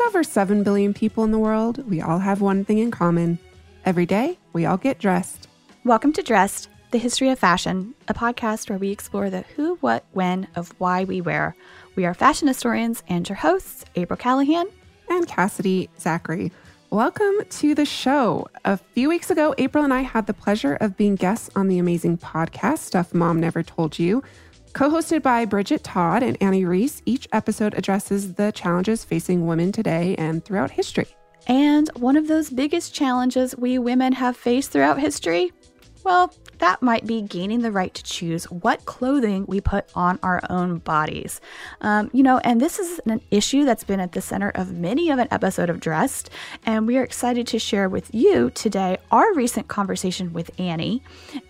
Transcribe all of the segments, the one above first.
With over 7 billion people in the world, we all have one thing in common. Every day, we all get dressed. Welcome to Dressed, the history of fashion, a podcast where we explore the who, what, when of why we wear. We are fashion historians and your hosts, April Callahan and Cassidy Zachary. Welcome to the show. A few weeks ago, April and I had the pleasure of being guests on the amazing podcast, Stuff Mom Never Told You. Co hosted by Bridget Todd and Annie Reese, each episode addresses the challenges facing women today and throughout history. And one of those biggest challenges we women have faced throughout history well, that might be gaining the right to choose what clothing we put on our own bodies. Um, you know, and this is an issue that's been at the center of many of an episode of Dressed, and we are excited to share with you today our recent conversation with Annie.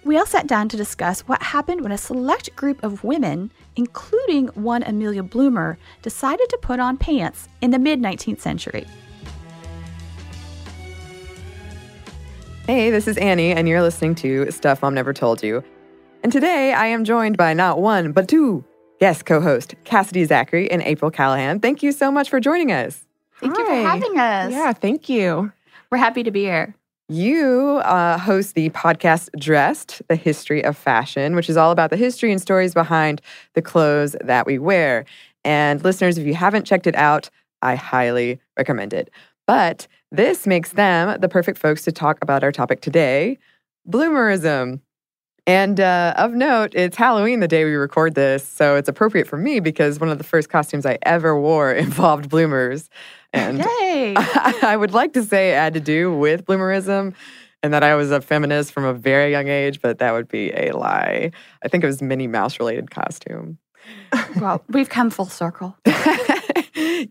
We all sat down to discuss what happened when a select group of women, including one Amelia Bloomer, decided to put on pants in the mid 19th century. Hey, this is Annie, and you're listening to Stuff Mom Never Told You. And today I am joined by not one, but two guest co host, Cassidy Zachary and April Callahan. Thank you so much for joining us. Thank Hi. you for having us. Yeah, thank you. We're happy to be here. You uh, host the podcast Dressed, the history of fashion, which is all about the history and stories behind the clothes that we wear. And listeners, if you haven't checked it out, I highly recommend it. But this makes them the perfect folks to talk about our topic today bloomerism. And uh, of note, it's Halloween the day we record this, so it's appropriate for me because one of the first costumes I ever wore involved bloomers. And Yay. I, I would like to say it had to do with bloomerism and that I was a feminist from a very young age, but that would be a lie. I think it was Minnie Mouse related costume. well, we've come full circle.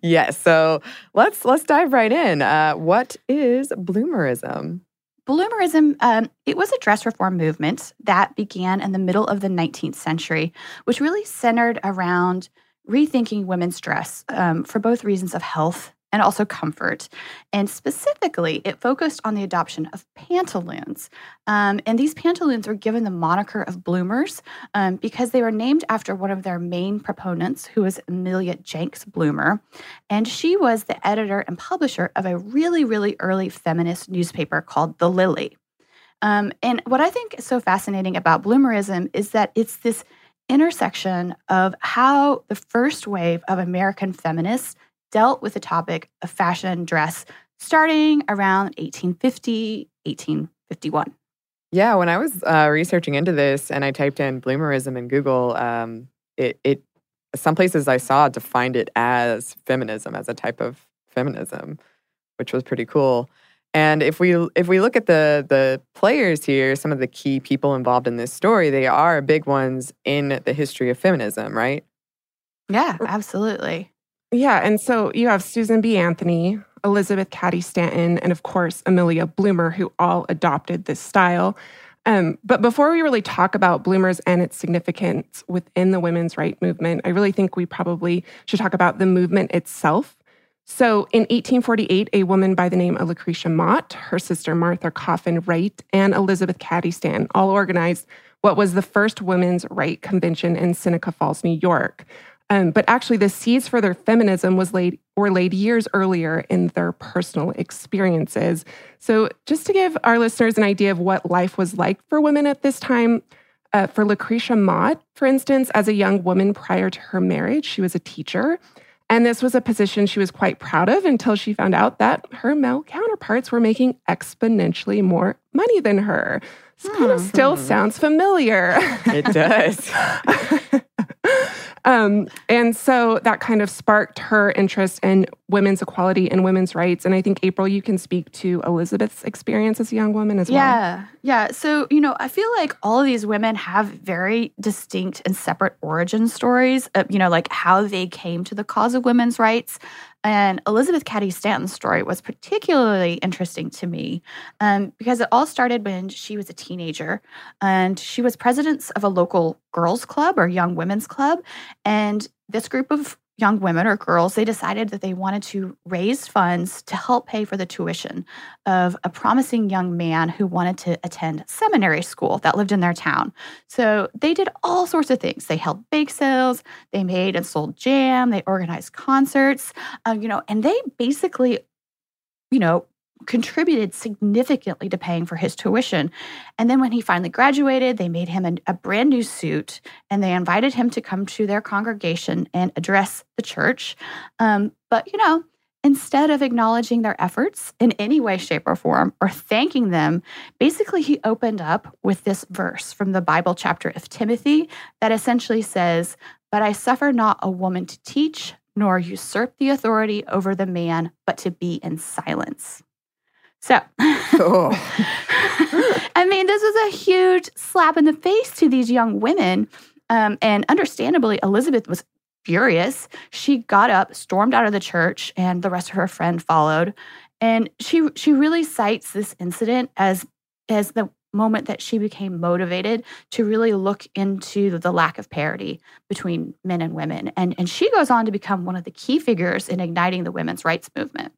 yes. So let's let's dive right in. Uh, what is bloomerism? Bloomerism, um, it was a dress reform movement that began in the middle of the 19th century, which really centered around rethinking women's dress um, for both reasons of health and also comfort. And specifically, it focused on the adoption of pantaloons. Um, and these pantaloons were given the moniker of bloomers um, because they were named after one of their main proponents, who was Amelia Jenks Bloomer. And she was the editor and publisher of a really, really early feminist newspaper called The Lily. Um, and what I think is so fascinating about bloomerism is that it's this intersection of how the first wave of American feminists dealt with the topic of fashion and dress starting around 1850, 1851. Yeah, when I was uh, researching into this and I typed in bloomerism in Google, um, it, it some places I saw defined it as feminism, as a type of feminism, which was pretty cool. And if we if we look at the the players here, some of the key people involved in this story, they are big ones in the history of feminism, right? Yeah, absolutely. Yeah. And so you have Susan B. Anthony, Elizabeth Cady Stanton, and of course, Amelia Bloomer, who all adopted this style. Um, but before we really talk about bloomers and its significance within the women's right movement, I really think we probably should talk about the movement itself. So in 1848, a woman by the name of Lucretia Mott, her sister Martha Coffin Wright, and Elizabeth Cady Stanton all organized what was the first women's right convention in Seneca Falls, New York. Um, but actually, the seeds for their feminism was laid were laid years earlier in their personal experiences. So, just to give our listeners an idea of what life was like for women at this time, uh, for Lucretia Mott, for instance, as a young woman prior to her marriage, she was a teacher. And this was a position she was quite proud of until she found out that her male counterparts were making exponentially more money than her. This kind of still hmm. sounds familiar. It does. Um, and so that kind of sparked her interest in women's equality and women's rights. And I think, April, you can speak to Elizabeth's experience as a young woman as well. Yeah. Yeah. So, you know, I feel like all of these women have very distinct and separate origin stories, of, you know, like how they came to the cause of women's rights. And Elizabeth Cady Stanton's story was particularly interesting to me um, because it all started when she was a teenager and she was president of a local girls' club or young women's club. And this group of young women or girls, they decided that they wanted to raise funds to help pay for the tuition of a promising young man who wanted to attend seminary school that lived in their town. So they did all sorts of things. They held bake sales, they made and sold jam, they organized concerts, uh, you know, and they basically, you know, contributed significantly to paying for his tuition. And then when he finally graduated, they made him a, a, brand new suit and they invited him to come to their congregation and address the church. Um, but, you know, instead of acknowledging their efforts in any way, shape, or form or thanking them, basically he opened up with this verse from the Bible chapter of Timothy that essentially says, But I suffer not a woman to teach, nor usurp the authority over the man, but to be in silence. So, oh. I mean, this was a huge slap in the face to these young women. Um, and understandably, Elizabeth was furious. She got up, stormed out of the church, and the rest of her friend followed. And she she really cites this incident as as the moment that she became motivated to really look into the lack of parity between men and women. And, and she goes on to become one of the key figures in igniting the women's rights movement.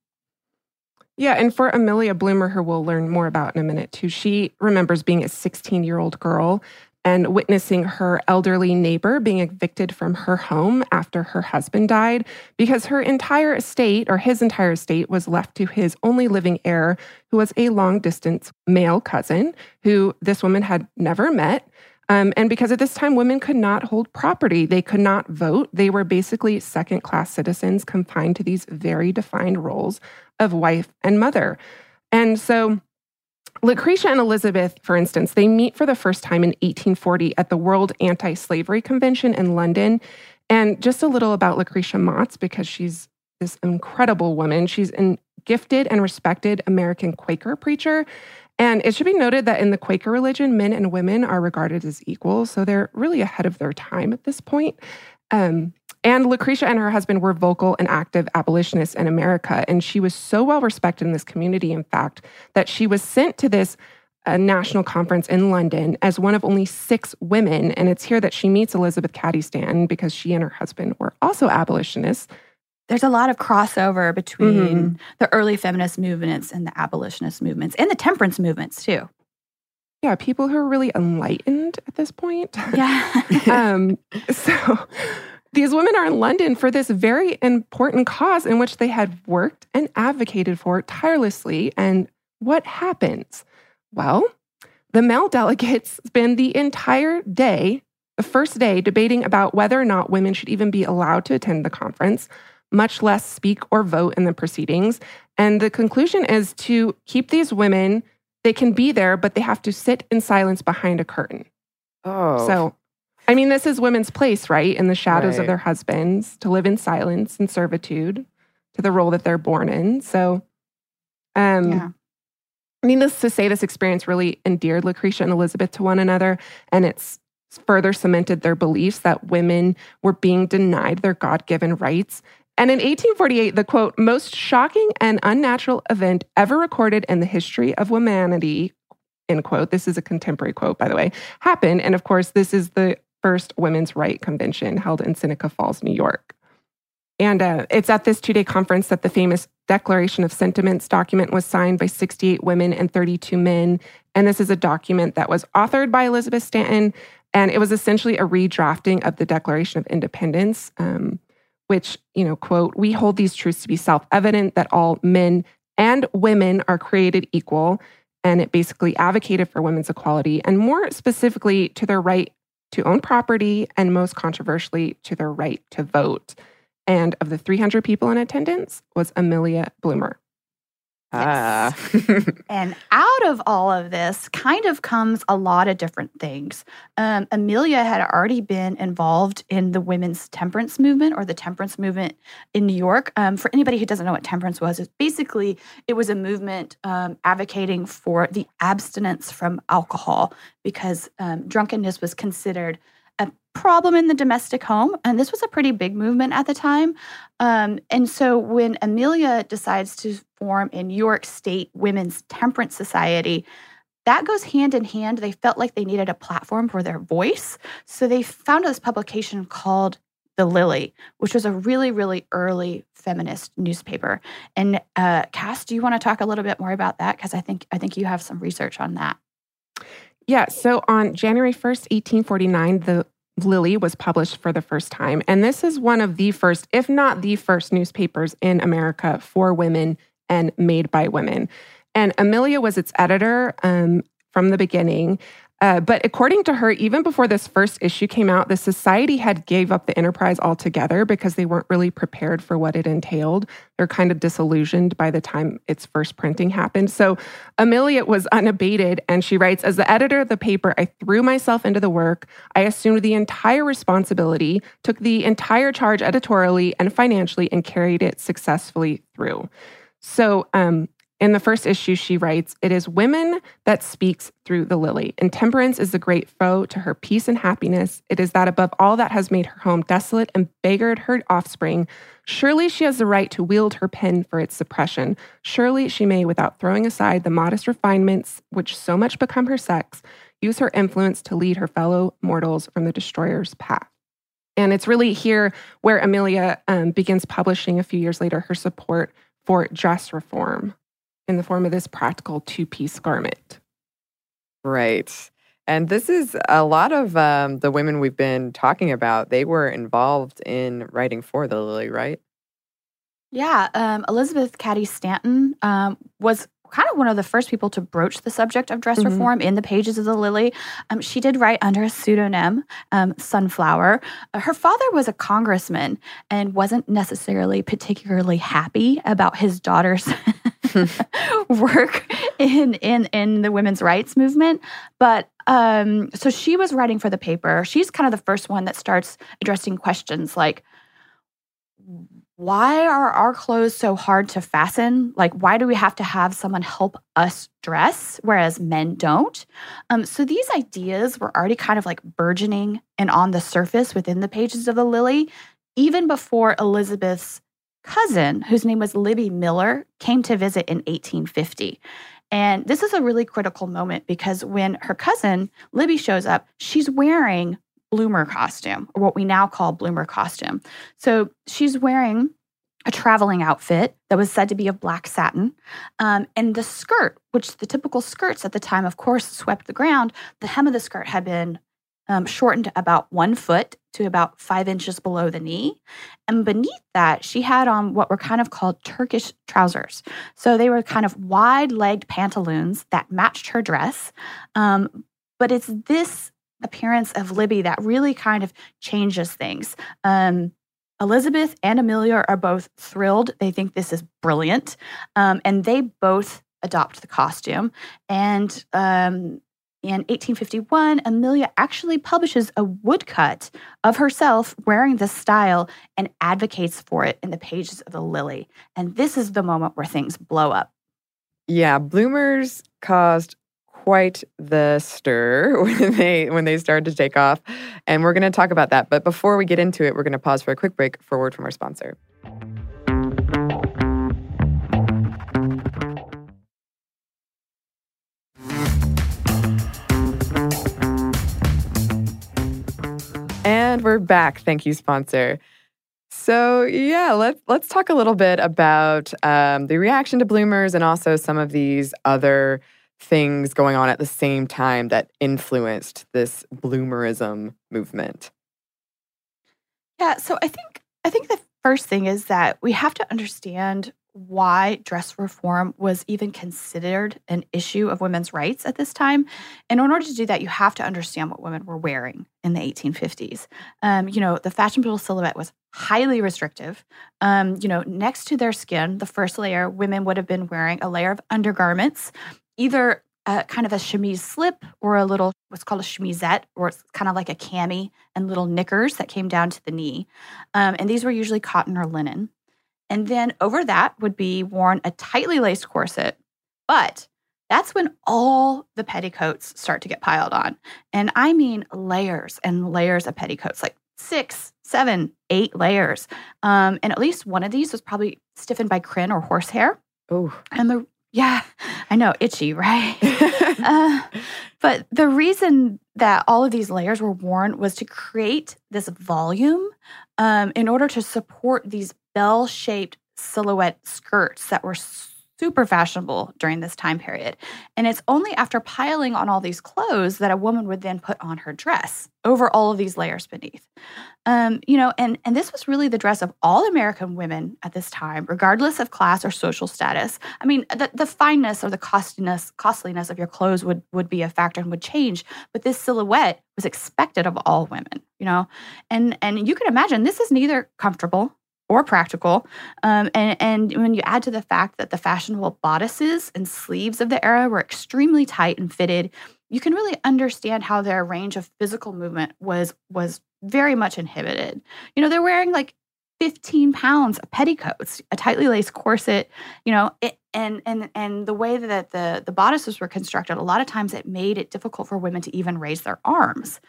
Yeah, and for Amelia Bloomer, who we'll learn more about in a minute too, she remembers being a 16 year old girl and witnessing her elderly neighbor being evicted from her home after her husband died because her entire estate, or his entire estate, was left to his only living heir, who was a long distance male cousin who this woman had never met. Um, and because at this time, women could not hold property, they could not vote. They were basically second class citizens confined to these very defined roles of wife and mother. And so, Lucretia and Elizabeth, for instance, they meet for the first time in 1840 at the World Anti Slavery Convention in London. And just a little about Lucretia Motts, because she's this incredible woman. She's a gifted and respected American Quaker preacher. And it should be noted that in the Quaker religion, men and women are regarded as equal. So they're really ahead of their time at this point. Um, and Lucretia and her husband were vocal and active abolitionists in America. And she was so well respected in this community, in fact, that she was sent to this uh, national conference in London as one of only six women. And it's here that she meets Elizabeth Cady Stanton because she and her husband were also abolitionists. There's a lot of crossover between mm-hmm. the early feminist movements and the abolitionist movements and the temperance movements, too. Yeah, people who are really enlightened at this point. Yeah. um, so these women are in London for this very important cause in which they had worked and advocated for tirelessly. And what happens? Well, the male delegates spend the entire day, the first day, debating about whether or not women should even be allowed to attend the conference, much less speak or vote in the proceedings. And the conclusion is to keep these women, they can be there, but they have to sit in silence behind a curtain. Oh. So I mean, this is women's place, right? In the shadows right. of their husbands, to live in silence and servitude to the role that they're born in. So, um, yeah. needless to say, this experience really endeared Lucretia and Elizabeth to one another, and it's further cemented their beliefs that women were being denied their God given rights. And in 1848, the quote, most shocking and unnatural event ever recorded in the history of humanity, end quote, this is a contemporary quote, by the way, happened. And of course, this is the first women's right convention held in Seneca Falls, New York. And uh, it's at this two day conference that the famous Declaration of Sentiments document was signed by 68 women and 32 men. And this is a document that was authored by Elizabeth Stanton. And it was essentially a redrafting of the Declaration of Independence, um, which, you know, quote, we hold these truths to be self evident that all men and women are created equal. And it basically advocated for women's equality and more specifically to their right to own property, and most controversially, to their right to vote. And of the 300 people in attendance was Amelia Bloomer. Ah. and out of all of this kind of comes a lot of different things. Um, Amelia had already been involved in the women's temperance movement or the temperance movement in New York. Um, for anybody who doesn't know what temperance was, it's basically it was a movement um, advocating for the abstinence from alcohol because um, drunkenness was considered problem in the domestic home. And this was a pretty big movement at the time. Um, and so when Amelia decides to form a New York State Women's Temperance Society, that goes hand in hand. They felt like they needed a platform for their voice. So they found this publication called the Lily, which was a really, really early feminist newspaper. And uh, Cass, do you want to talk a little bit more about that? Because I think I think you have some research on that. Yeah. So on January 1st, 1849, the Lily was published for the first time. And this is one of the first, if not the first, newspapers in America for women and made by women. And Amelia was its editor um, from the beginning. Uh, but according to her, even before this first issue came out, the society had gave up the enterprise altogether because they weren't really prepared for what it entailed. They're kind of disillusioned by the time its first printing happened. So Amelia was unabated, and she writes, "As the editor of the paper, I threw myself into the work. I assumed the entire responsibility, took the entire charge editorially and financially, and carried it successfully through." So um, in the first issue, she writes, It is women that speaks through the lily. Intemperance is the great foe to her peace and happiness. It is that above all that has made her home desolate and beggared her offspring. Surely she has the right to wield her pen for its suppression. Surely she may, without throwing aside the modest refinements which so much become her sex, use her influence to lead her fellow mortals from the destroyer's path. And it's really here where Amelia um, begins publishing a few years later her support for dress reform in the form of this practical two piece garment. Right. And this is a lot of um, the women we've been talking about, they were involved in writing for the Lily, right? Yeah. Um, Elizabeth Cady Stanton um, was kind of one of the first people to broach the subject of dress mm-hmm. reform in the pages of the Lily. Um, she did write under a pseudonym, um, Sunflower. Uh, her father was a congressman and wasn't necessarily particularly happy about his daughter's work in in in the women's rights movement. But um, so she was writing for the paper. She's kind of the first one that starts addressing questions like why are our clothes so hard to fasten? Like, why do we have to have someone help us dress, whereas men don't? Um, so, these ideas were already kind of like burgeoning and on the surface within the pages of the Lily, even before Elizabeth's cousin, whose name was Libby Miller, came to visit in 1850. And this is a really critical moment because when her cousin, Libby, shows up, she's wearing bloomer costume, or what we now call bloomer costume. So she's wearing a traveling outfit that was said to be of black satin. Um, and the skirt, which the typical skirts at the time, of course, swept the ground, the hem of the skirt had been um, shortened about one foot to about five inches below the knee. And beneath that, she had on what were kind of called Turkish trousers. So they were kind of wide legged pantaloons that matched her dress. Um, but it's this appearance of Libby that really kind of changes things. Um, Elizabeth and Amelia are both thrilled. They think this is brilliant. Um, and they both adopt the costume. And um, in 1851, Amelia actually publishes a woodcut of herself wearing this style and advocates for it in the pages of the Lily. And this is the moment where things blow up. Yeah, bloomers caused quite the stir when they when they started to take off and we're going to talk about that. But before we get into it we're going to pause for a quick break for a word from our sponsor. And we're back. Thank you sponsor. So yeah, let's let's talk a little bit about um, the reaction to bloomers and also some of these other things going on at the same time that influenced this bloomerism movement? Yeah, so I think I think the first thing is that we have to understand why dress reform was even considered an issue of women's rights at this time. And in order to do that, you have to understand what women were wearing in the 1850s. Um, you know, the fashionable silhouette was highly restrictive. Um, you know, next to their skin, the first layer, women would have been wearing a layer of undergarments either a, kind of a chemise slip or a little what's called a chemisette, or it's kind of like a cami and little knickers that came down to the knee. Um, and these were usually cotton or linen. And then over that would be worn a tightly laced corset. But that's when all the petticoats start to get piled on. And I mean layers and layers of petticoats, like six, seven, eight layers. Um, and at least one of these was probably stiffened by crin or horsehair. Oh. And the yeah, I know, itchy, right? uh, but the reason that all of these layers were worn was to create this volume um, in order to support these bell shaped silhouette skirts that were super fashionable during this time period. And it's only after piling on all these clothes that a woman would then put on her dress over all of these layers beneath. Um, you know, and and this was really the dress of all American women at this time, regardless of class or social status. I mean, the, the fineness or the costliness costliness of your clothes would would be a factor and would change, but this silhouette was expected of all women. You know, and and you can imagine this is neither comfortable or practical. Um, and, and when you add to the fact that the fashionable bodices and sleeves of the era were extremely tight and fitted, you can really understand how their range of physical movement was was very much inhibited. You know, they're wearing like 15 pounds of petticoats, a tightly laced corset, you know, it, and and and the way that the the bodices were constructed, a lot of times it made it difficult for women to even raise their arms,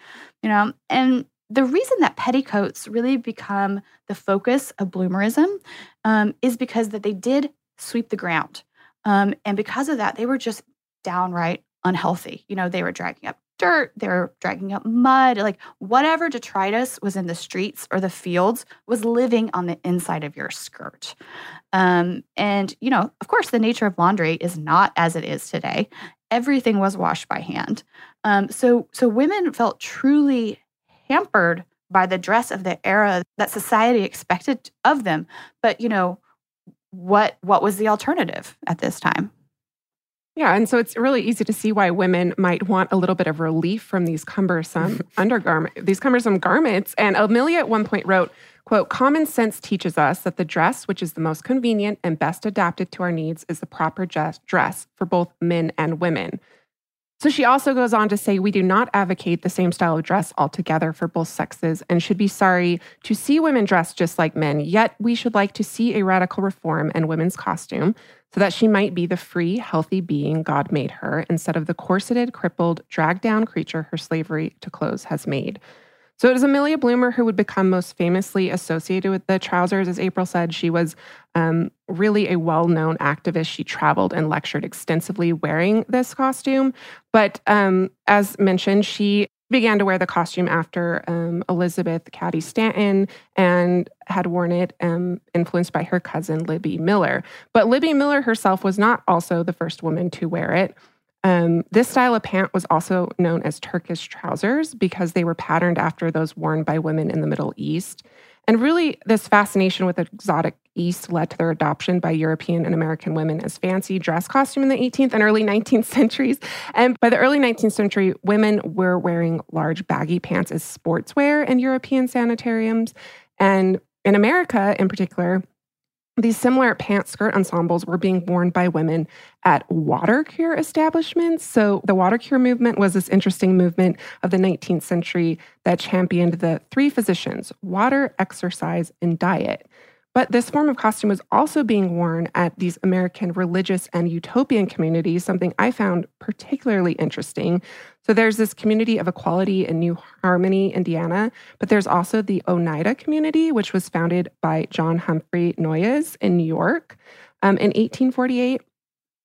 you know, and the reason that petticoats really become the focus of bloomerism um, is because that they did sweep the ground. Um, and because of that, they were just downright unhealthy. You know, they were dragging up dirt, they were dragging up mud, like whatever detritus was in the streets or the fields was living on the inside of your skirt. Um, and, you know, of course, the nature of laundry is not as it is today. Everything was washed by hand. Um, so, so women felt truly hampered by the dress of the era that society expected of them. But, you know, what what was the alternative at this time? Yeah, and so it's really easy to see why women might want a little bit of relief from these cumbersome undergarment, these cumbersome garments. And Amelia at one point wrote, quote, common sense teaches us that the dress which is the most convenient and best adapted to our needs is the proper dress for both men and women. So she also goes on to say we do not advocate the same style of dress altogether for both sexes and should be sorry to see women dressed just like men, yet we should like to see a radical reform in women's costume so that she might be the free, healthy being God made her instead of the corseted, crippled, dragged down creature her slavery to clothes has made. So it was Amelia Bloomer who would become most famously associated with the trousers. As April said, she was um, really a well known activist. She traveled and lectured extensively wearing this costume. But um, as mentioned, she began to wear the costume after um, Elizabeth Cady Stanton and had worn it um, influenced by her cousin Libby Miller. But Libby Miller herself was not also the first woman to wear it. Um, this style of pant was also known as Turkish trousers because they were patterned after those worn by women in the Middle East. And really, this fascination with the exotic East led to their adoption by European and American women as fancy dress costume in the 18th and early 19th centuries. And by the early 19th century, women were wearing large baggy pants as sportswear in European sanitariums. And in America, in particular, these similar pant skirt ensembles were being worn by women at water cure establishments. So, the water cure movement was this interesting movement of the 19th century that championed the three physicians water, exercise, and diet. But this form of costume was also being worn at these American religious and utopian communities, something I found particularly interesting. So there's this community of equality in New Harmony, Indiana, but there's also the Oneida community, which was founded by John Humphrey Noyes in New York um, in 1848.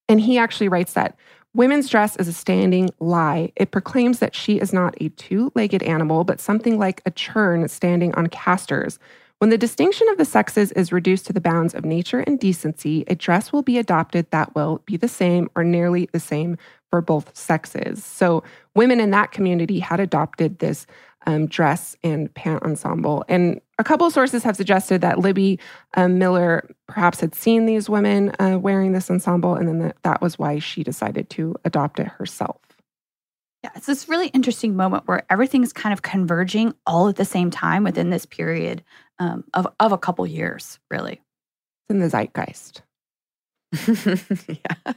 And he actually writes that Women's dress is a standing lie. It proclaims that she is not a two legged animal, but something like a churn standing on casters. When the distinction of the sexes is reduced to the bounds of nature and decency, a dress will be adopted that will be the same or nearly the same for both sexes. So, women in that community had adopted this um, dress and pant ensemble. And a couple sources have suggested that Libby um, Miller perhaps had seen these women uh, wearing this ensemble, and then that, that was why she decided to adopt it herself. Yeah, it's this really interesting moment where everything's kind of converging all at the same time within this period um, of of a couple years, really. It's in the zeitgeist. yeah.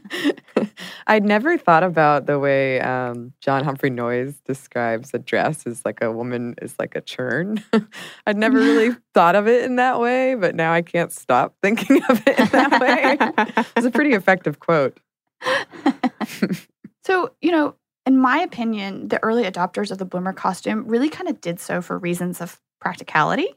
I'd never thought about the way um, John Humphrey Noyes describes a dress as like a woman is like a churn. I'd never really thought of it in that way, but now I can't stop thinking of it in that way. it's a pretty effective quote. so, you know, in my opinion, the early adopters of the bloomer costume really kind of did so for reasons of practicality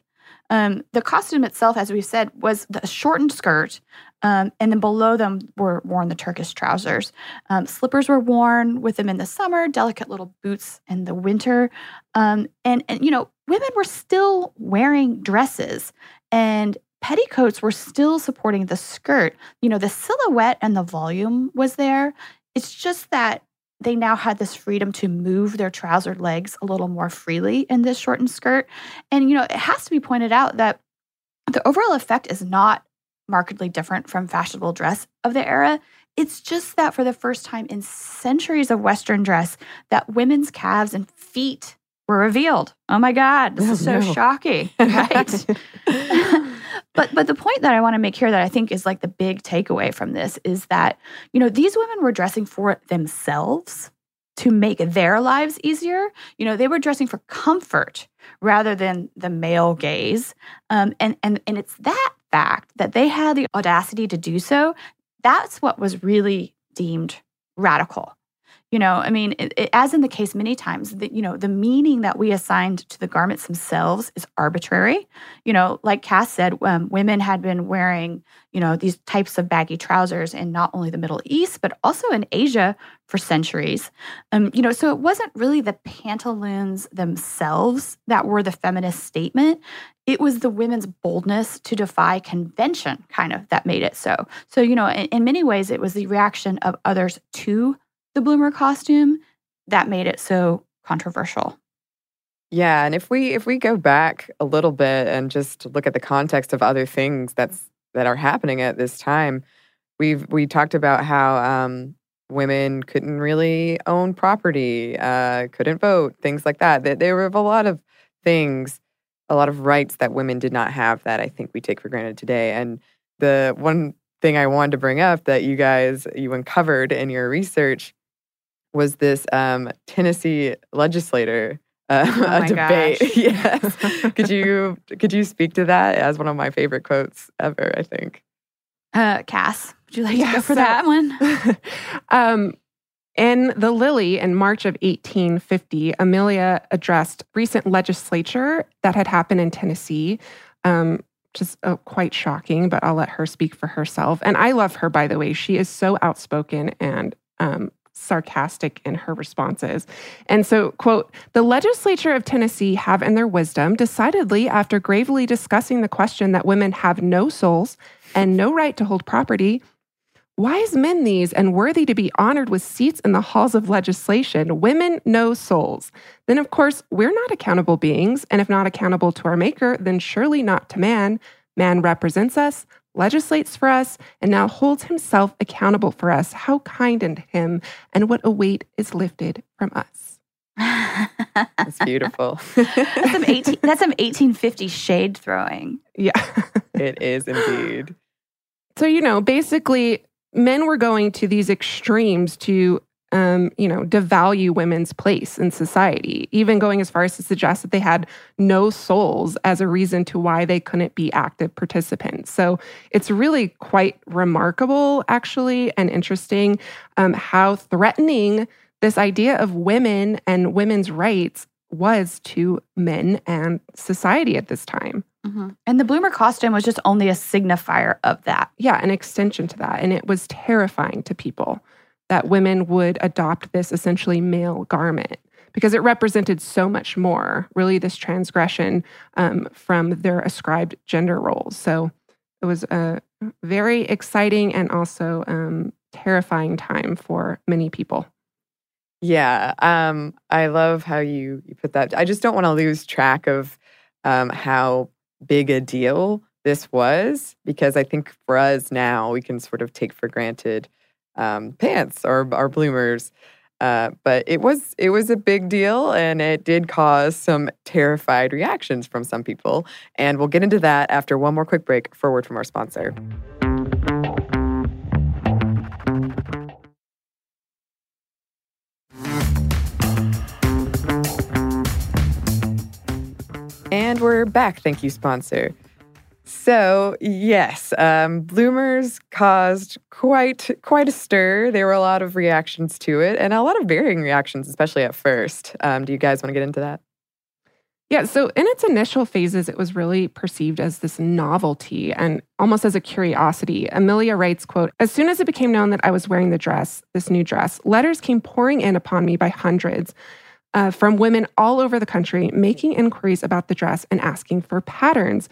Um, the costume itself, as we said, was the shortened skirt, um, and then below them were worn the Turkish trousers. Um, slippers were worn with them in the summer, delicate little boots in the winter, um, and and you know women were still wearing dresses and petticoats were still supporting the skirt. You know, the silhouette and the volume was there. It's just that they now had this freedom to move their trousered legs a little more freely in this shortened skirt. And, you know, it has to be pointed out that the overall effect is not markedly different from fashionable dress of the era. It's just that for the first time in centuries of Western dress, that women's calves and feet were revealed. Oh my God, this Oh, is so no. shocking, right? but but the point that I want to make here that I think is like the big takeaway from this is that you know these women were dressing for themselves to make their lives easier. You know they were dressing for comfort rather than the male gaze, um, and and and it's that fact that they had the audacity to do so. That's what was really deemed radical. You know, I mean, it, it, as in the case many times, the, you know, the meaning that we assigned to the garments themselves is arbitrary. You know, like Cass said, um, women had been wearing, you know, these types of baggy trousers in not only the Middle East, but also in Asia for centuries. Um, you know, so it wasn't really the pantaloons themselves that were the feminist statement. It was the women's boldness to defy convention kind of that made it so. So, you know, in, in many ways, it was the reaction of others to the bloomer costume that made it so controversial. Yeah, and if we if we go back a little bit and just look at the context of other things that's that are happening at this time, we've we talked about how um, women couldn't really own property, uh, couldn't vote, things like that. That there were a lot of things, a lot of rights that women did not have that I think we take for granted today. And the one thing I wanted to bring up that you guys you uncovered in your research was this um, Tennessee legislator uh, Oh a debate. gosh. yes, could you could you speak to that as one of my favorite quotes ever? I think. Uh, Cass, would you like Yeah, to go for so- that one? um, in the Lily in March of 1850, Amelia addressed recent legislature that had happened in Tennessee. Um, just uh, quite shocking, but I'll let her speak for herself. And I love her, by the way. She is so outspoken and um, sarcastic in her responses. And so, quote, the legislature of Tennessee have, in their wisdom, decidedly, after gravely discussing the question that women have no souls and no right to hold property, Wise men these, and worthy to be honored with seats in the halls of legislation, women no souls. Then, of course, we're not accountable beings, and if not accountable to our Maker, then surely not to man. Man represents us, legislates for us, and now holds himself accountable for us. How kind in him, and what a weight is lifted from us. that's beautiful. that's some 18, that's some 1850 shade throwing. Yeah. it is indeed. So, you know, basically, men were going to these extremes to, um, you know, devalue women's place in society, even going as far as to suggest that they had no souls as a reason to why they couldn't be active participants. So it's really quite remarkable, actually, and interesting um, how threatening this idea of women and women's rights was to men and society at this time. Mhm. And the bloomer costume was just only a signifier of that. yeah, an extension to that. And it was terrifying to people that women would adopt this essentially male garment because it represented so much more, really, this transgression um, from their ascribed gender roles. So it was a very exciting and also um, terrifying time for many people. Yeah, um, I love how you you put that. I just don't want to lose track of um, how big a deal this was because I think for us now we can sort of take for granted um, pants or our bloomers, uh, but it was it was a big deal and it did cause some terrified reactions from some people. And we'll get into that after one more quick break for a word from our sponsor. And we're back. Thank you, sponsor. So yes, um, bloomers caused quite quite a stir. There were a lot of reactions to it, and a lot of varying reactions, especially at first. Um, do you guys want to get into that? Yeah, so in its initial phases, it was really perceived as this novelty and almost as a curiosity. Amelia writes, quote, As soon as it became known that I was wearing the dress, this new dress, letters came pouring in upon me by hundreds uh, from women all over the country making inquiries about the dress and asking for patterns.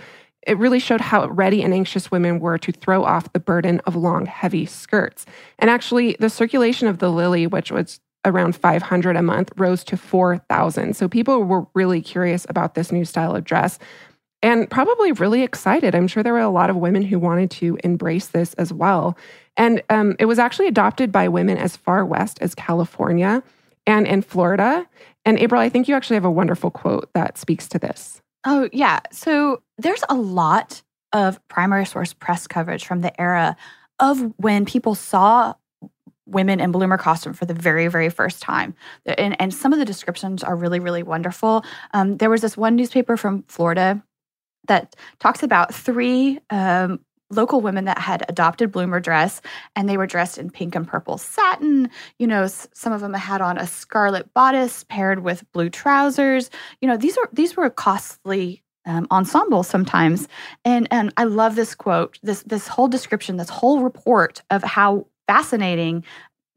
It really showed how ready and anxious women were to throw off the burden of long, heavy skirts. And actually, the circulation of the Lily, which was around 500 a month rose to 4,000. So people were really curious about this new style of dress and probably really excited. I'm sure there were a lot of women who wanted to embrace this as well. And um, it was actually adopted by women as far west as California and in Florida. And April, I think you actually have a wonderful quote that speaks to this. Oh, yeah. So there's a lot of primary source press coverage from the era of when people saw women in bloomer costume for the very very first time and, and some of the descriptions are really really wonderful um, there was this one newspaper from florida that talks about three um, local women that had adopted bloomer dress and they were dressed in pink and purple satin you know some of them had on a scarlet bodice paired with blue trousers you know these were these were costly um, ensembles sometimes and and i love this quote this this whole description this whole report of how fascinating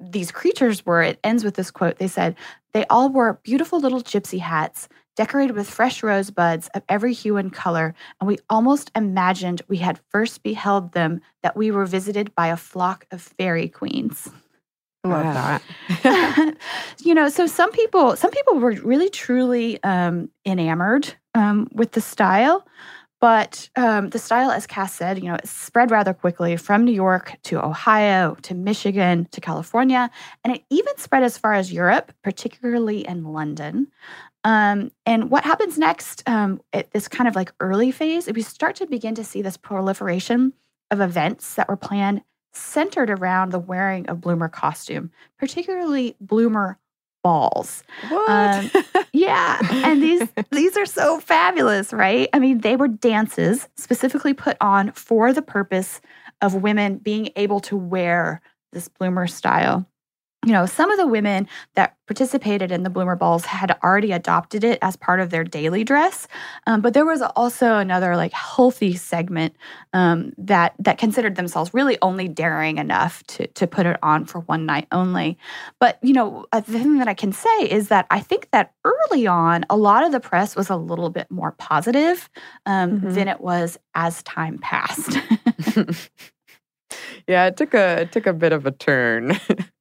these creatures were. It ends with this quote. They said, They all wore beautiful little gypsy hats decorated with fresh rosebuds of every hue and color, and we almost imagined we had first beheld them, that we were visited by a flock of fairy queens. I love that. you know, so some people, some people were really truly um, enamored um, with the style. But um, the style, as Cass said, you know, it spread rather quickly from New York to Ohio to Michigan to California, and it even spread as far as Europe, particularly in London. Um, and what happens next um, at this kind of like early phase, we start to begin to see this proliferation of events that were planned centered around the wearing of bloomer costume, particularly bloomer balls. What? Um, yeah, and these these are so fabulous, right? I mean, they were dances specifically put on for the purpose of women being able to wear this bloomer style you know, some of the women that participated in the bloomer balls had already adopted it as part of their daily dress, um, but there was also another like healthy segment um, that that considered themselves really only daring enough to to put it on for one night only. But you know, uh, the thing that I can say is that I think that early on, a lot of the press was a little bit more positive um, mm-hmm. than it was as time passed. yeah, it took a it took a bit of a turn.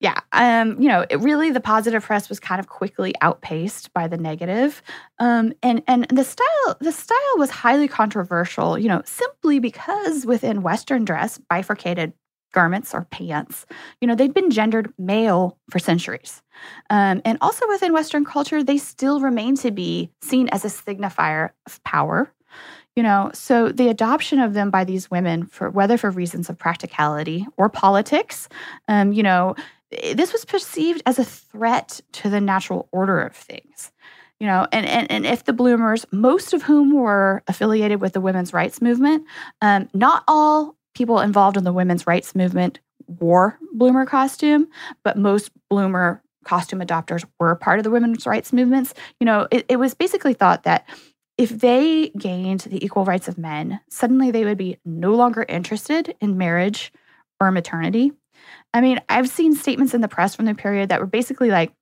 yeah, um, you know, it really the positive press was kind of quickly outpaced by the negative. Um, and and the style the style was highly controversial, you know, simply because within Western dress, bifurcated garments or pants, you know, they'd been gendered male for centuries. Um, and also within Western culture, they still remain to be seen as a signifier of power. You know, so the adoption of them by these women, for whether for reasons of practicality or politics, um, you know, this was perceived as a threat to the natural order of things you know and, and and if the bloomers most of whom were affiliated with the women's rights movement um, not all people involved in the women's rights movement wore bloomer costume but most bloomer costume adopters were part of the women's rights movements. You know it, it was basically thought that if they gained the equal rights of men suddenly they would be no longer interested in marriage or maternity I mean, I've seen statements in the press from the period that were basically like,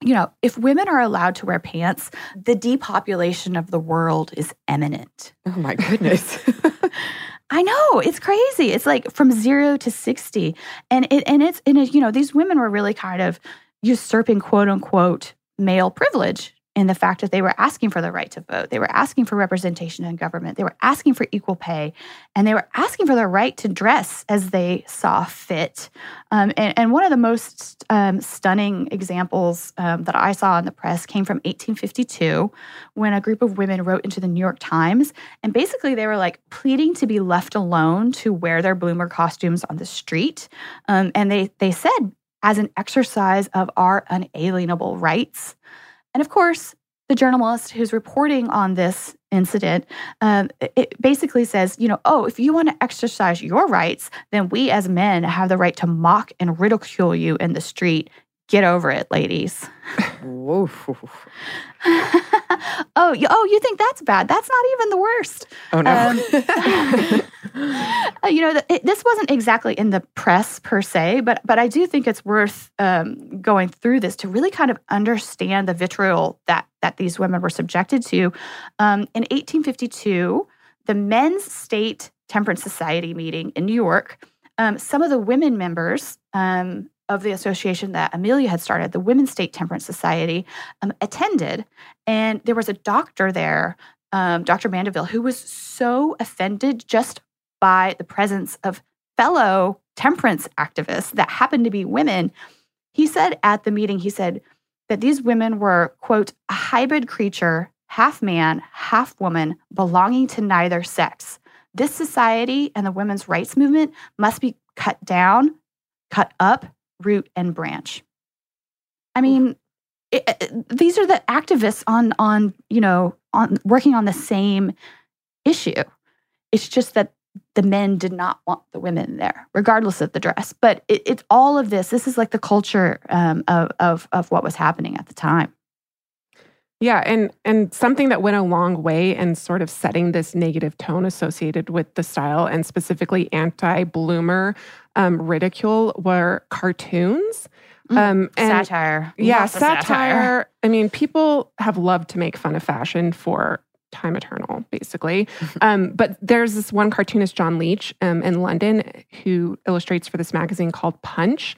you know, if women are allowed to wear pants, the depopulation of the world is imminent. Oh my goodness. I know it's crazy. It's like from zero to sixty, and it and it's and it, you know these women were really kind of usurping quote unquote male privilege in the fact that they were asking for the right to vote. They were asking for representation in government. They were asking for equal pay. And they were asking for the right to dress as they saw fit. Um, and, and, one of the most um, stunning examples um, that I saw in the press came from 1852 when a group of women wrote into the New York Times. And basically, they were like pleading to be left alone to wear their bloomer costumes on the street. Um, and they, they said, as an exercise of our unalienable rights. And of course, the journalist who's reporting on this incident um, it basically says you know oh if you want to exercise your rights then we as men have the right to mock and ridicule you in the street Get over it, ladies. Oh, you, oh, you think that's bad? That's not even the worst. Oh no. Um, you know, it, this wasn't exactly in the press per se, but but I do think it's worth um, going through this to really kind of understand the vitriol that that these women were subjected to. Um, in 1852, the Men's State Temperance Society meeting in New York, um, some of the women members um, of the association that Amelia had started, the Women's State Temperance Society, um, attended, and there was a doctor there, um, Dr. Mandeville, who was so offended just by the presence of fellow temperance activists that happened to be women. He said at the meeting, he said that these women were, quote, a hybrid creature, half man, half woman, belonging to neither sex. This society and the women's rights movement must be cut down, cut up, root, and branch. I mean, it, it, these are the activists on on you know on working on the same issue. It's just that the men did not want the women there, regardless of the dress. But it, it's all of this. This is like the culture um, of, of of what was happening at the time. Yeah, and and something that went a long way in sort of setting this negative tone associated with the style and specifically anti-bloomer um, ridicule were cartoons. Mm, Um, and satire. yeah, of satire. I mean, people have loved to make fun of fashion for time eternal, basically. um, but there's this one cartoonist, John Leech, um, in London, who illustrates for this magazine called Punch.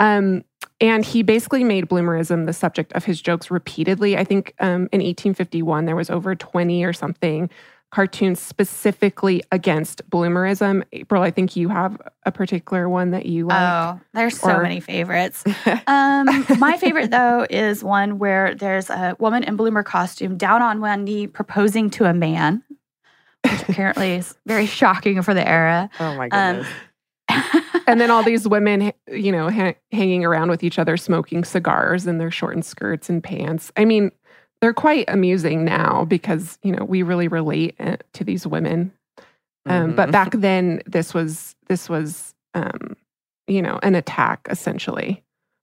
Um, and he basically made bloomerism the subject of his jokes repeatedly. I think um, in 1851, there was over 20 or something cartoons specifically against bloomerism. April, I think you have a particular one that you like. Oh, there's so Or- many favorites. Um, my favorite though is one where there's a woman in bloomer costume down on one knee proposing to a man, which apparently is very shocking for the era. oh my Um, goodness. and then all these women, you know, ha- hanging around with each other, smoking cigars in their shortened skirts and pants. I mean, they're quite amusing now because you know we really relate uh, to these women. Um, But Mhm. back then, this was this was um, you know an attack essentially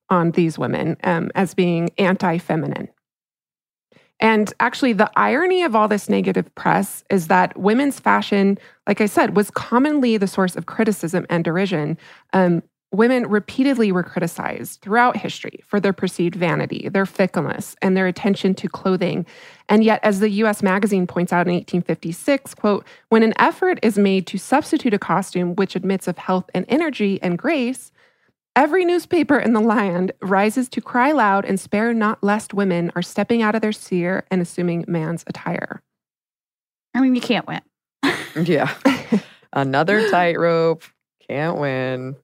on these women um, as being anti-feminine. And actually, the irony of all this negative press is that women's fashion, like I said, was commonly the source of criticism and derision. Women repeatedly were criticized throughout history for their perceived vanity, their fickleness, and their attention to clothing. And yet, as the US Magazine points out in 1856, quote, when an effort is made to substitute a costume which admits of health and energy and grace, Every newspaper in the land rises to cry loud and spare not lest women are stepping out of their sphere and assuming man's attire. I mean, you can't win. yeah. Another tightrope. Can't win.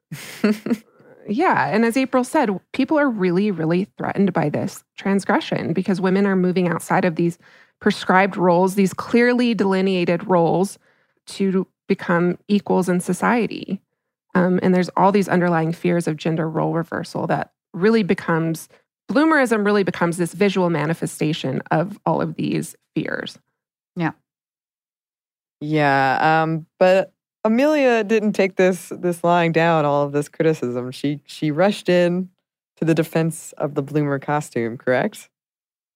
Yeah. And as April said, people are really, really threatened by this transgression because women are moving outside of these prescribed roles, these clearly delineated roles to become equals in society. Um, and there's all these underlying fears of gender role reversal that really becomes, bloomerism really becomes this visual manifestation of all of these fears. Yeah, Yeah. um, but Amelia didn't take this this lying down all of this criticism. She she rushed in to the defense of the bloomer costume, correct?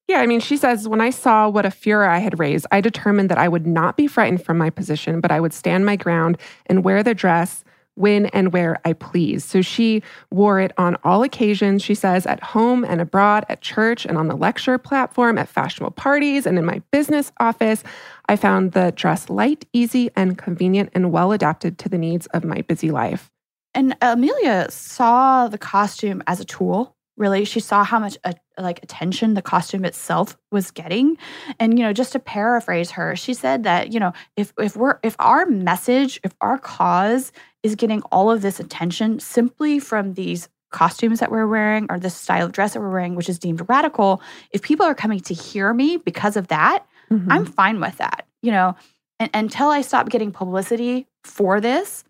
Yeah, I mean, she says, when I saw what a furor I had raised, I determined that I would not be frightened from my position, but I would stand my ground and wear the dress when and where I please. So she wore it on all occasions, she says, at home and abroad, at church and on the lecture platform, at fashionable parties, and in my business office. I found the dress light, easy, and convenient and well adapted to the needs of my busy life. And Amelia saw the costume as a tool. Really, she saw how much uh, like attention the costume itself was getting, and you know, just to paraphrase her, she said that you know, if if we're if our message, if our cause is getting all of this attention simply from these costumes that we're wearing or this style of dress that we're wearing, which is deemed radical, if people are coming to hear me because of that, Mm-hmm. I'm fine with that. You know, and, until I stop getting publicity for this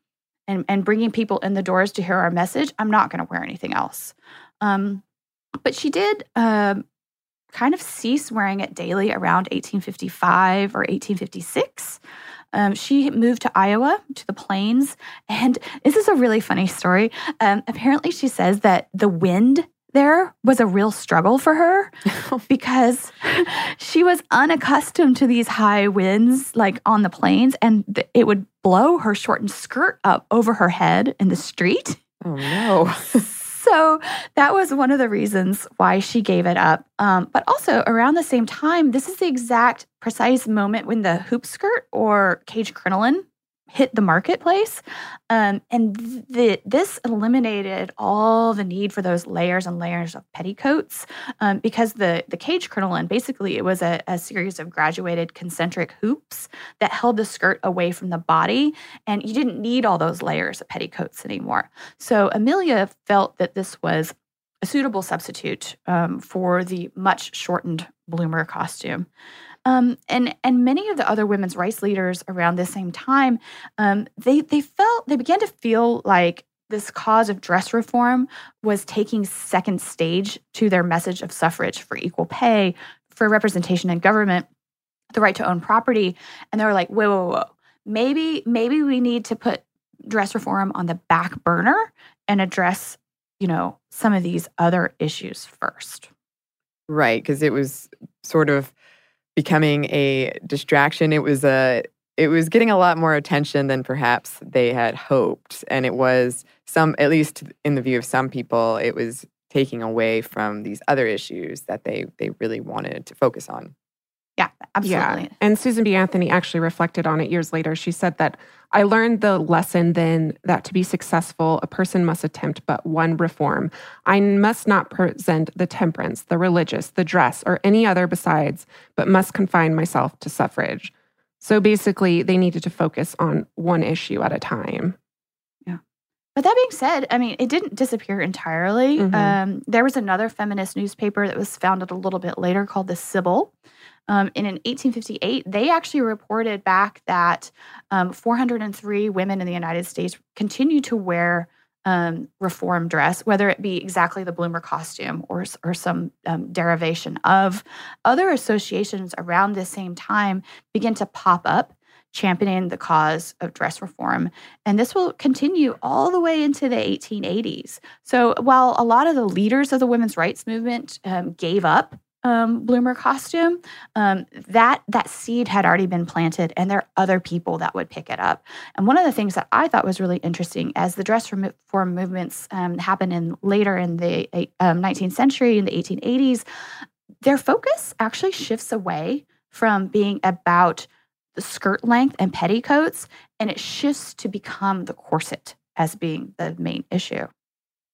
and, and bringing people in the doors to hear our message, I'm not going to wear anything else. Um, but she did um, kind of cease wearing it daily around 1855 or 1856. Um, she moved to Iowa, to the plains. And this is a really funny story. Um, apparently, she says that the wind there was a real struggle for her because she was unaccustomed to these high winds like on the plains and th- it would blow her shortened skirt up over her head in the street. Oh no. so that was one of the reasons why she gave it up. Um, but also around the same time, this is the exact precise moment when the hoop skirt or cage crinoline hit the marketplace. Um, and this eliminated all the need for those layers and layers of petticoats um, because the, the cage crinoline, basically, it was a, a, series of graduated concentric hoops that held the skirt away from the body. And you didn't need all those layers of petticoats anymore. So Amelia felt that this was a suitable substitute um, for the much shortened bloomer costume. Um, and and many of the other women's rights leaders around the same time, um, they they felt they began to feel like this cause of dress reform was taking second stage to their message of suffrage for equal pay, for representation in government, the right to own property, and they were like, whoa, whoa, whoa, maybe maybe we need to put dress reform on the back burner and address, you know, some of these other issues first. Right, because it was sort of becoming a distraction. It was a it was getting a lot more attention than perhaps they had hoped, and it was some at least in the view of some people, it was taking away from these other issues that they they really wanted to focus on. Yeah, absolutely. Yeah. And Susan B. Anthony actually reflected on it years later. She said that I learned the lesson then that to be successful, a person must attempt but one reform. I must not present the temperance, the religious, the dress, or any other besides, but must confine myself to suffrage. So basically, they needed to focus on one issue at a time. Yeah. But that being said, I mean, it didn't disappear entirely. Mm-hmm. Um, there was another feminist newspaper that was founded a little bit later called The Sibyl. Um, and in 1858, they actually reported back that um, 403 women in the United States continue to wear um, reform dress, whether it be exactly the bloomer costume or, or some um, derivation of. Other associations around the same time begin to pop up championing the cause of dress reform. And this will continue all the way into the 1880s. So while a lot of the leaders of the women's rights movement um, gave up um, bloomer costume, um, that that seed had already been planted, and there are other people that would pick it up. And one of the things that I thought was really interesting, as the dress reform movements um, happened in later in the 19th um, century, in the 1880s, their focus actually shifts away from being about the skirt length and petticoats, and it shifts to become the corset as being the main issue.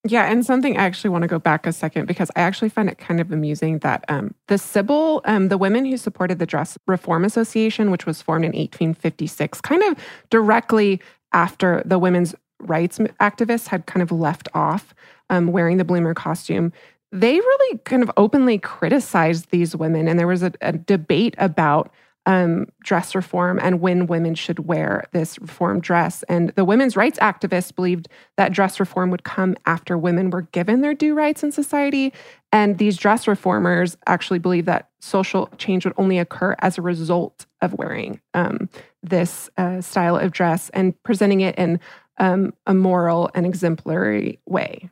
Yeah, and something I actually want to go back a second because I actually find it kind of amusing that um, the Sibyl, um, the women who supported the Dress Reform Association, which was formed in 1856, kind of directly after the women's rights activists had kind of left off um, wearing the bloomer costume, they really kind of openly criticized these women. And there was a, a debate about um, dress reform and when women should wear this reform dress. And the women's rights activists believed that dress reform would come after women were given their due rights in society. And these dress reformers actually believe that social change would only occur as a result of wearing um, this uh, style of dress and presenting it in um, a moral and exemplary way.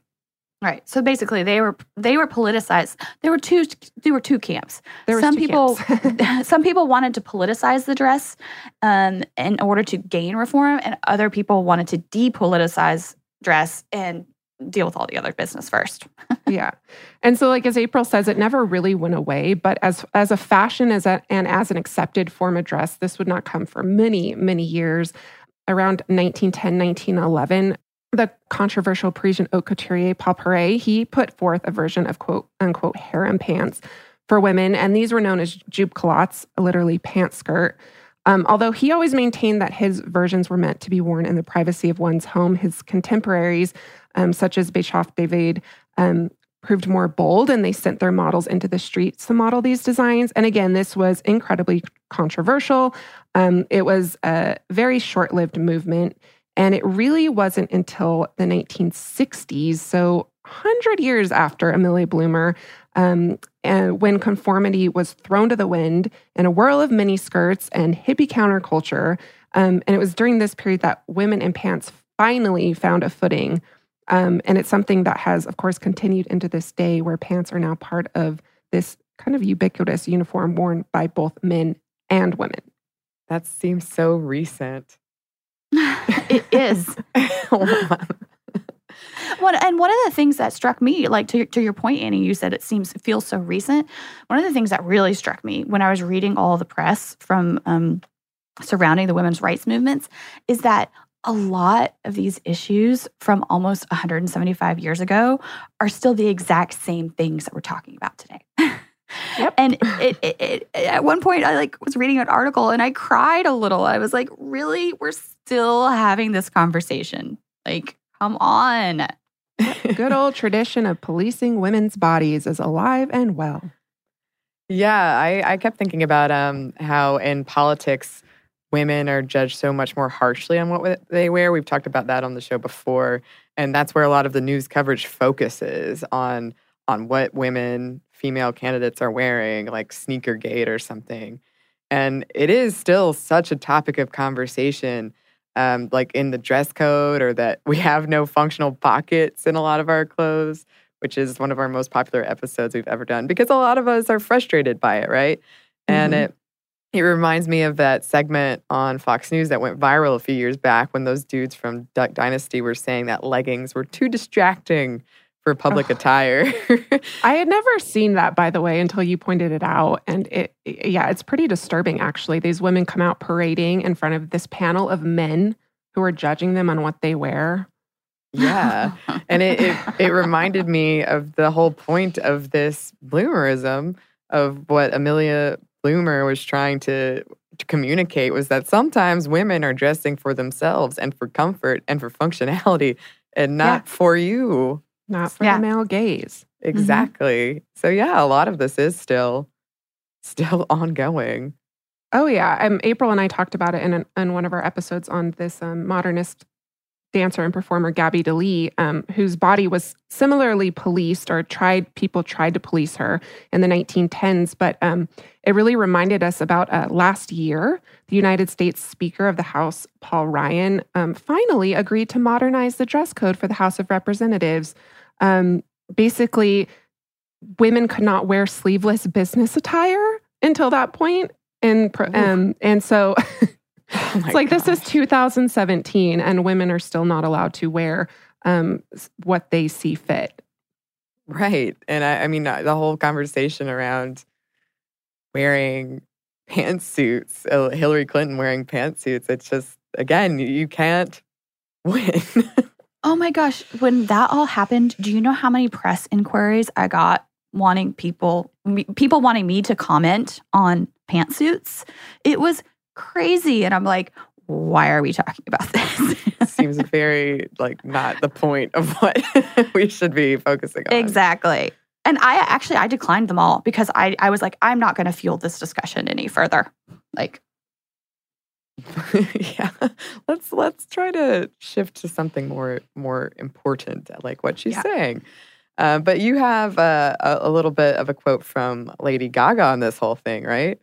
Right. So basically, they were they were politicized. There were two there were two camps. There were some people some people wanted to politicize the dress um, in order to gain reform, and other people wanted to depoliticize dress and deal with all the other business first. yeah. And so like as April says it never really went away, but as as a fashion as a, and as an accepted form of dress, this would not come for many many years. Around 1910, 1911, the controversial Parisian haute couturier Paul Poiret, he put forth a version of quote unquote harem pants for women, and these were known as jupe culottes, literally pant skirt. Um, although he always maintained that his versions were meant to be worn in the privacy of one's home, his contemporaries, um, such as Bechoff David, um, proved more bold and they sent their models into the streets to model these designs. And again, this was incredibly controversial. Um, it was a very short lived movement. And it really wasn't until the 1960s, so 100 years after Amelia Bloomer, um, and when conformity was thrown to the wind in a whirl of mini skirts and hippie counterculture. Um, and it was during this period that women in pants finally found a footing Um, and it's something that has, of course, continued into this day where pants are now part of this kind of ubiquitous uniform worn by both men and women. That seems so recent. it is. One, and one of the things that struck me, like to, to your point, Annie, you said it seems feels so recent. One of the things that really struck me when I was reading all the press from um, surrounding the women's rights movements is that a lot of these issues from almost 175 years ago are still the exact same things that we're talking about today. Yep. and it, it, it, at one point, I like was reading an article and I cried a little. I was like, "Really, we're still having this conversation? Like, come on!" Good old tradition of policing women's bodies is alive and well. Yeah, I, I kept thinking about um, how in politics, women are judged so much more harshly on what they wear. We've talked about that on the show before, and that's where a lot of the news coverage focuses on on what women, female candidates are wearing, like sneaker gate or something. And it is still such a topic of conversation um, like in the dress code or that we have no functional pockets in a lot of our clothes, which is one of our most popular episodes we've ever done because a lot of us are frustrated by it, right? Mm-hmm. And it it reminds me of that segment on Fox News that went viral a few years back when those dudes from Duck Dynasty were saying that leggings were too distracting for public attire. I had never seen that, by the way, until you pointed it out. And it, yeah, it's pretty disturbing, actually. These women come out parading in front of this panel of men who are judging them on what they wear. Yeah. and it, it, it reminded me of the whole point of this bloomerism of what Amelia Bloomer was trying to, to communicate was that sometimes women are dressing for themselves and for comfort and for functionality and not yeah. for you not for yeah. the male gaze. Mm-hmm. Exactly. Mm-hmm. So yeah, a lot of this is still still ongoing. Oh yeah, um, April and I talked about it in an, in one of our episodes on this um, modernist dancer and performer Gaby Deslys, um, whose body was similarly policed or tried people tried to police her in the 1910s. But um, it really reminded us about uh, last year, the United States Speaker of the House, Paul Ryan, um, finally agreed to modernize the dress code for the House of Representatives um, basically women could not wear sleeveless business attire until that point and um, and so oh it's like gosh. this is 2017 and women are still not allowed to wear um, what they see fit. Right and I, I mean uh, the whole conversation around wearing pantsuits uh, hillary clinton wearing pantsuits it's just again you can't win Oh my gosh, when that all happened, do you know how many press inquiries I got wanting people people wanting me to comment on pantsuits? It was crazy and I'm like, why are we talking about this? Seems very like not the point of what we should be focusing on. Exactly. And I actually I declined them all because I I was like I'm not going to fuel this discussion any further. Like yeah. Let's let's try to shift to something more more important like what she's yeah. saying. Uh, but you have uh, a, a little bit of a quote from lady gaga on this whole thing right?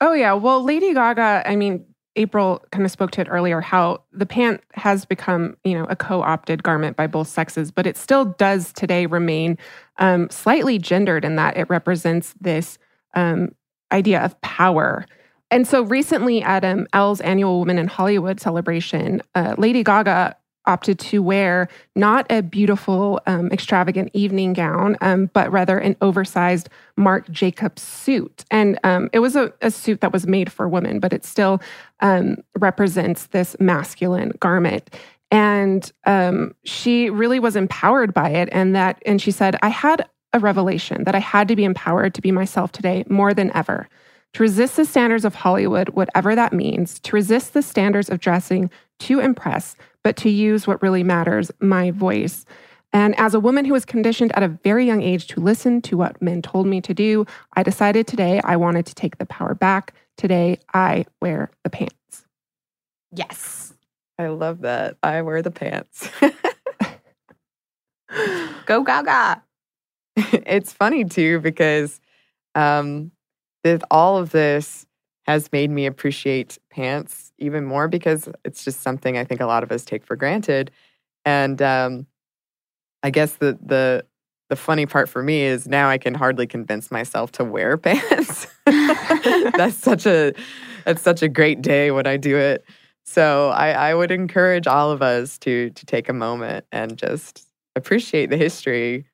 Oh yeah. Well lady gaga i mean april kind of spoke to it earlier how the pant has become you know a co-opted garment by both sexes but it still does today remain um, slightly gendered in that it represents this um, idea of power and so recently at um, Elle's annual Women in Hollywood celebration, uh, Lady Gaga opted to wear not a beautiful, um, extravagant evening gown, um, but rather an oversized Marc Jacobs suit. And um, it was a, a, suit that was made for women, but it still um, represents this masculine garment. And um, she really was empowered by it. And that, and she said, I had a revelation that I had to be empowered to be myself today more than ever to resist the standards of Hollywood, whatever that means, to resist the standards of dressing to impress, but to use what really matters my voice. And as a woman who was conditioned at a very young age to listen to what men told me to do, I decided today I wanted to take the power back. Today, I wear the pants. Yes. I love that. I wear the pants. Go Gaga. it's funny too because um, this, all of this has made me appreciate pants even more because it's just something I think a lot of us take for granted. And um, I guess the the the funny part for me is now I can hardly convince myself to wear pants. that's such a that's such a great day when I do it. So I, I would encourage all of us to to take a moment and just appreciate the history.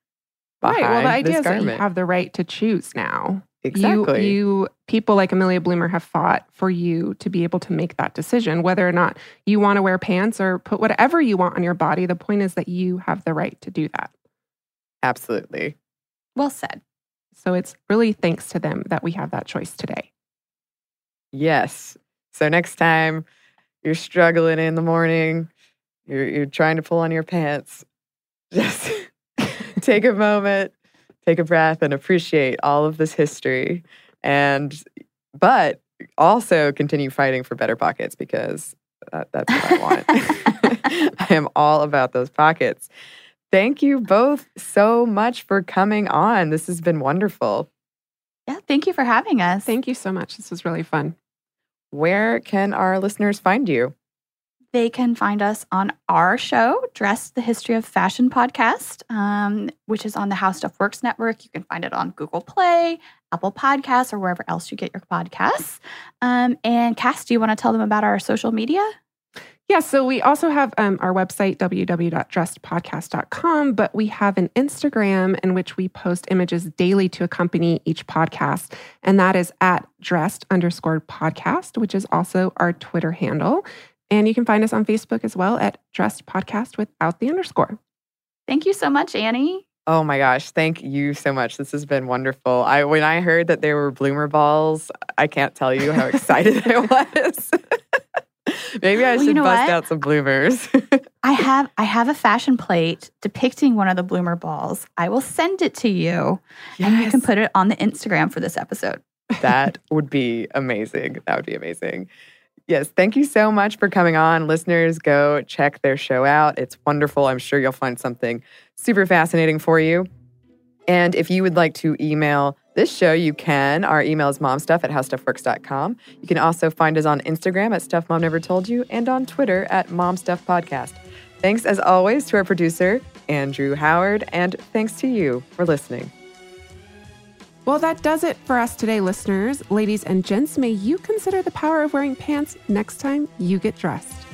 Right. Well, the idea is that you have the right to choose now. Exactly. You, you people like Amelia Bloomer have fought for you to be able to make that decision, whether or not you want to wear pants or put whatever you want on your body. The point is that you have the right to do that. Absolutely. Well said. So it's really thanks to them that we have that choice today. Yes. So next time you're struggling in the morning, you're, you're trying to pull on your pants, just take a moment, take a breath, and appreciate all of this history. And, but also continue fighting for better pockets because that, that's what I want. I am all about those pockets. Thank you both so much for coming on. This has been wonderful. Yeah, thank you for having us. Thank you so much. This was really fun. Where can our listeners find you? They can find us on our show, Dress the History of Fashion podcast, um, which is on the How Stuff Works network. You can find it on Google Play, Apple Podcasts, or wherever else you get your podcasts. Um, and Cass, do you want to tell them about our social media? Yeah, so we also have um, our website, www.dressedpodcast.com, but we have an Instagram in which we post images daily to accompany each podcast. And that is at dressed underscore podcast, which is also our Twitter handle. And you can find us on Facebook as well at dressed podcast without the underscore. Thank you so much, Annie. Oh my gosh, thank you so much. This has been wonderful. I when I heard that there were bloomer balls, I can't tell you how excited I was. Maybe I well, should you know bust what? out some bloomers. I have I have a fashion plate depicting one of the bloomer balls. I will send it to you yes. and you can put it on the Instagram for this episode. that would be amazing. That would be amazing. Yes, thank you so much for coming on. Listeners, go check their show out. It's wonderful. I'm sure you'll find something super fascinating for you. And if you would like to email this show, you can. Our email is momstuff at howstuffworks.com. You can also find us on Instagram at Stuff Mom Never Told You and on Twitter at MomStuffPodcast. Thanks as always to our producer, Andrew Howard, and thanks to you for listening. Well, that does it for us today, listeners. Ladies and gents, may you consider the power of wearing pants next time you get dressed.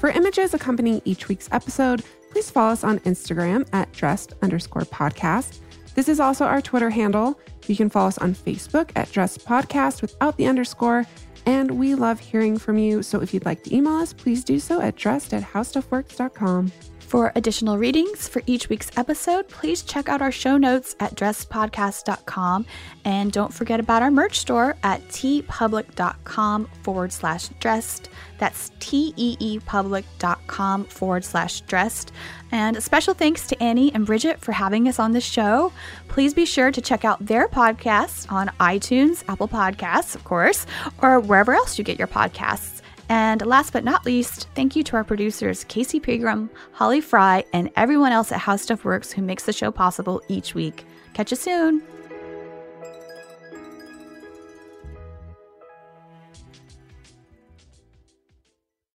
For images accompanying each week's episode, please follow us on Instagram at dressed underscore podcast. This is also our Twitter handle. You can follow us on Facebook at dressed podcast without the underscore. And we love hearing from you. So if you'd like to email us, please do so at dressed at howstuffworks.com. For additional readings for each week's episode, please check out our show notes at dressedpodcast.com. And don't forget about our merch store at teepublic.com forward slash dressed. That's teepublic.com forward slash dressed. And a special thanks to Annie and Bridget for having us on the show. Please be sure to check out their podcasts on iTunes, Apple Podcasts, of course, or wherever else you get your podcasts. And last but not least, thank you to our producers, Casey Pegram, Holly Fry, and everyone else at How Stuff Works who makes the show possible each week. Catch you soon.